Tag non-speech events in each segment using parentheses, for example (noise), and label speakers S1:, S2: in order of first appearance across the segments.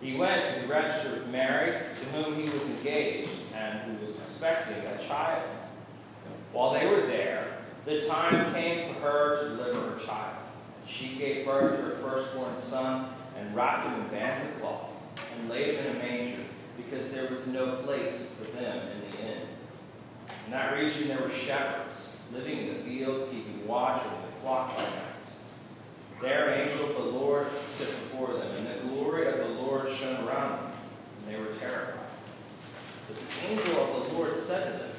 S1: He went to register with Mary, to whom he was engaged, and who was expecting a child. While they were there, the time came for her to deliver her child. She gave birth to her firstborn son, and wrapped him in bands of cloth, and laid him in a manger, because there was no place for them in the inn. In that region there were shepherds, living in the fields, keeping watch over the flock by night. There an angel of the Lord stood before them, and the glory of the Lord shone around them, and they were terrified. But the angel of the Lord said to them,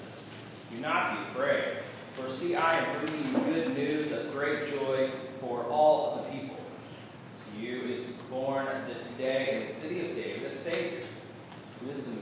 S1: Do not be afraid, for see, I am bringing you good news of great joy for all the people. To you is born this day in the city of David a Savior, who is the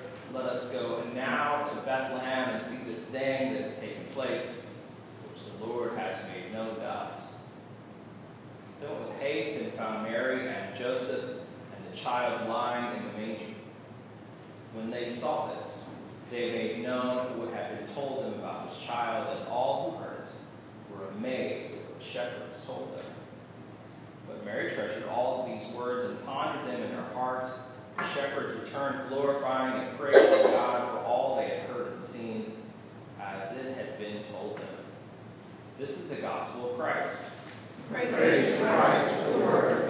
S1: Let us go now to Bethlehem and see this thing that has taken place, which the Lord has made known to us. Went with haste and found Mary and Joseph and the child lying in the manger. When they saw this, they made known what had been told them about this child, and all who heard were amazed at what the shepherds told them. But Mary treasured all these words and pondered them in her heart. The shepherds returned, glorifying and praising God for all they had heard and seen, as it had been told them. This is the gospel of Christ.
S2: Praise, Praise
S1: Christ, the Lord.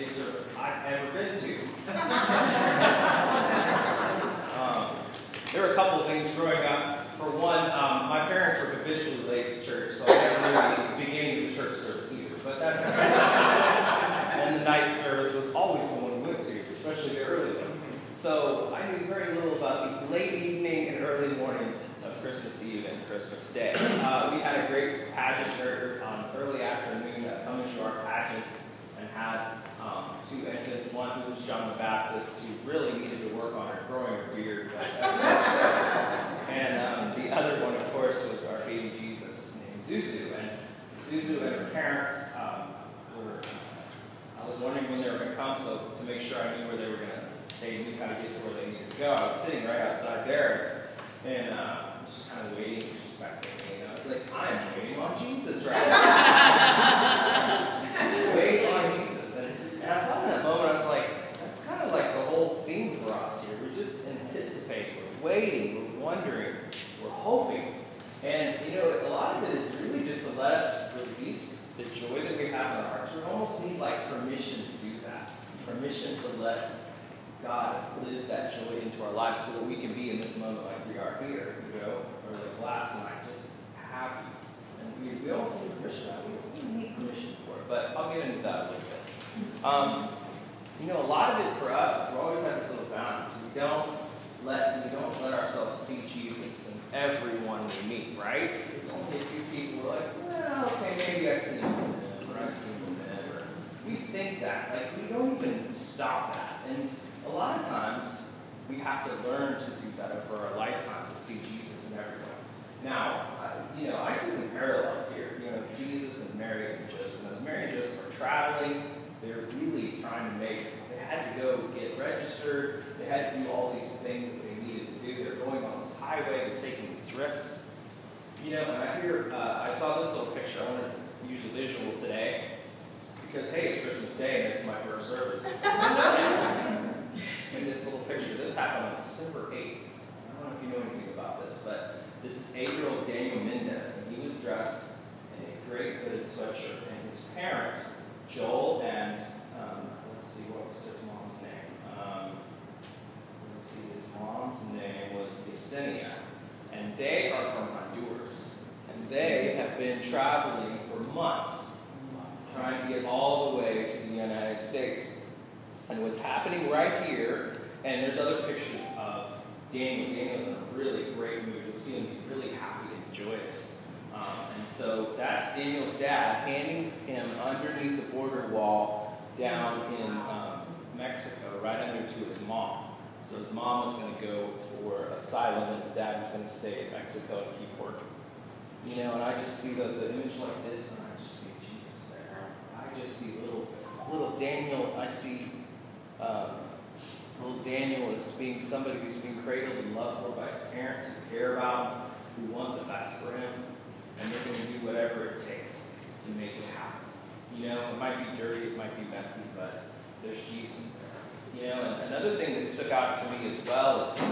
S1: State service I've ever been to. (laughs) um, there were a couple of things growing up. For one, um, my parents were habitually late to church, so I never really the beginning of the church service either. But that's (laughs) and the night service was always the one we went to, especially the early one. So I knew very little about the late evening and early morning of Christmas Eve and Christmas Day. Uh, we had a great pageant on early afternoon that Coming to Our Pageant and had um, two infants, one who was John the Baptist, who really needed to work on her growing her beard. and um, the other one, of course, was our baby Jesus named Zuzu. And Zuzu and her parents um, were, I was wondering when they were going to come, so to make sure I knew where they were going to, they knew how to get to where they needed to go. I was sitting right outside there and uh, just kind of waiting, expecting. You know, it's like, I'm waiting on Jesus right now. here. We're just anticipating, we're waiting, we're wondering, we're hoping. And, you know, a lot of it is really just to let us release the joy that we have in our hearts. We almost need, like, permission to do that. Permission to let God live that joy into our lives so that we can be in this moment like we are here, you know, or like last night, just happy. And we, we almost need permission. We, we need permission for it, but I'll get into that a little bit. Um, you know, a lot of it for us, we're always having don't let we don't let ourselves see Jesus in everyone we meet, right? Only a few people we're like, well, okay, maybe I see him or I see him in or we think that. Like we don't even stop that. And a lot of times we have to learn to do that over our lifetimes to see Jesus in everyone. Now, I, you know, I see some parallels here. You know, Jesus and Mary and Joseph. As Mary and Joseph are traveling, they're really trying to make. They had to go they had to do all these things that they needed to do. They're going on this highway. They're taking these risks. You know, and I hear, uh, I saw this little picture. I want to use a visual today because, hey, it's Christmas Day and it's my first service. (laughs) See this little picture. This happened on December 8th. I don't know if you know anything about this, but this is eight-year-old Daniel Mendez, and he was dressed in a great hooded sweatshirt, and his parents, Joel and mom's name was Yesenia. And they are from Honduras. And they have been traveling for months, trying to get all the way to the United States. And what's happening right here, and there's other pictures of Daniel. Daniel's in a really great mood. You'll see him be really happy and joyous. Um, and so that's Daniel's dad handing him underneath the border wall down in um, Mexico, right under to his mom. So his mom was going to go for asylum, and his dad was going to stay in Mexico and keep working. You know, and I just see the, the image like this, and I just see Jesus there. I just see little little Daniel. I see um, little Daniel as being somebody who's being cradled and loved for by his parents, who care about him, who want the best for him, and they're going to do whatever it takes to make it happen. You know, it might be dirty, it might be messy, but there's Jesus there. You know, and another thing that stuck out to me as well is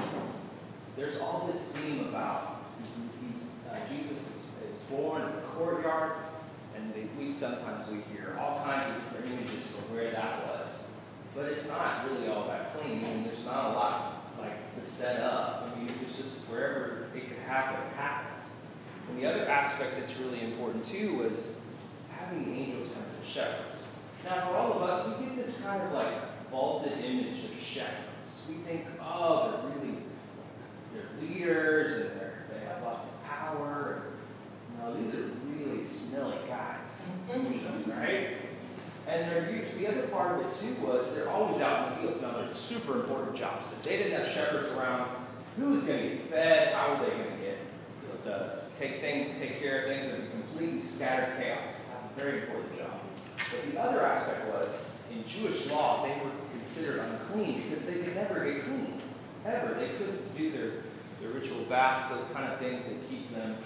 S1: there's all this theme about uh, Jesus is, is, born in the courtyard, and they, we sometimes we hear all kinds of images for where that was, but it's not really all that clean. I mean, there's not a lot like to set up. I mean, it's just wherever it could happen, it happens. And the other aspect that's really important too was having the angels come to the shepherds. Now, for all of us, we get this kind of like vaulted image of shepherds. We think, oh, they're really, they're leaders and they're, they have lots of power. No, these are really smelly guys, mm-hmm. right? And they're the other part of it too was they're always out in the fields. Now, they're super important jobs. If they didn't have shepherds around, who's going to get fed? How are they going to get the, take things, take care of things? Would be completely scattered chaos. Very important job. But the other aspect was in Jewish law, they were considered unclean because they could never get clean. Ever. They couldn't do their, their ritual baths, those kind of things that keep them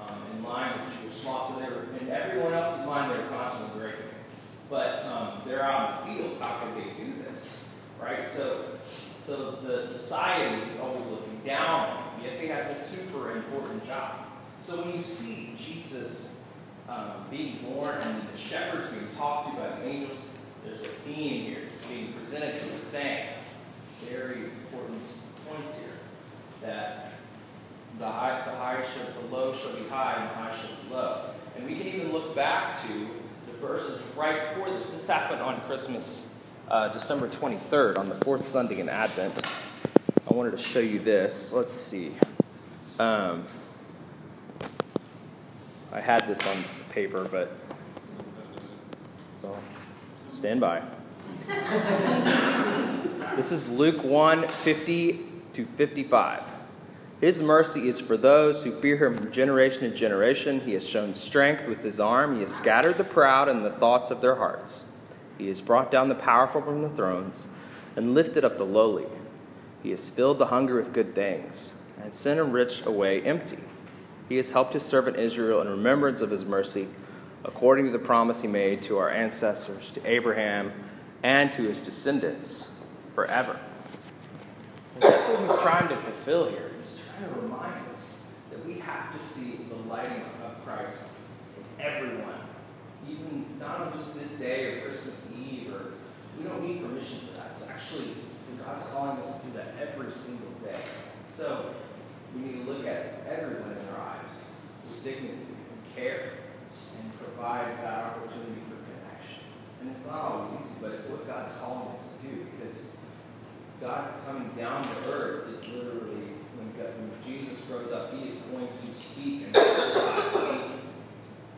S1: um, in line with Jewish law. So they were, in everyone else's mind, they were constantly breaking. But um, they're out in the fields, how could they do this? Right? So, so the society is always looking down on them, yet they have this super important job. So when you see Jesus um, being born and the shepherds being talked to by the angels, there's a theme here to us saying very important points here that the high, the high shall, the low shall be high and the high shall be low. And we can even look back to the verses right before this. This happened on Christmas, uh, December 23rd, on the fourth Sunday in Advent. I wanted to show you this. Let's see. Um, I had this on paper, but so stand by. (laughs) this is Luke 1 50 to 55. His mercy is for those who fear him from generation to generation. He has shown strength with his arm. He has scattered the proud in the thoughts of their hearts. He has brought down the powerful from the thrones and lifted up the lowly. He has filled the hungry with good things and sent the rich away empty. He has helped his servant Israel in remembrance of his mercy, according to the promise he made to our ancestors, to Abraham, and to his descendants forever. And that's what he's trying to fulfill here. He's trying to remind us that we have to see the lighting of Christ in everyone, even not on just this day or Christmas Eve, or we don't need permission for that. It's actually God's calling us to do that every single day. So we need to look at everyone in their eyes with dignity and care and provide that opportunity for. And it's not always easy, but it's what God's calling us to do because God coming down to earth is literally when, God, when Jesus grows up, he is going to speak and God speak.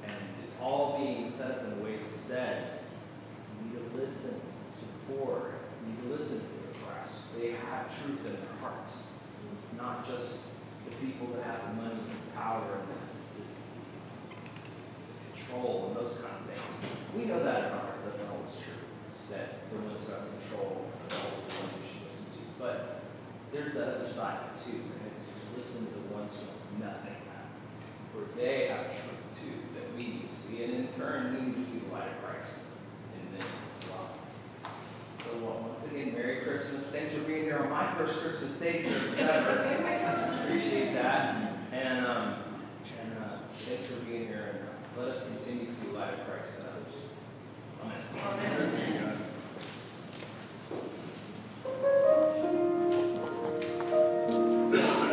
S1: And it's all being set up in a way that says you need to listen to the poor, you need to listen to the oppressed. They have truth in their hearts, not just the people that have the money and the power and the, control and those kind of things. We know that in not always true. That the ones who have control are always the ones we should listen to. But there's that other side too, and it's to listen to the ones who have nothing, who are in turn needing to see the light of Christ in them as well. So well, once again, Merry Christmas. Thanks for being here on my first Christmas Day service ever. Appreciate that. And um, and uh, thanks for being here. And uh, let us continue to see the light of Christ uh, Amen.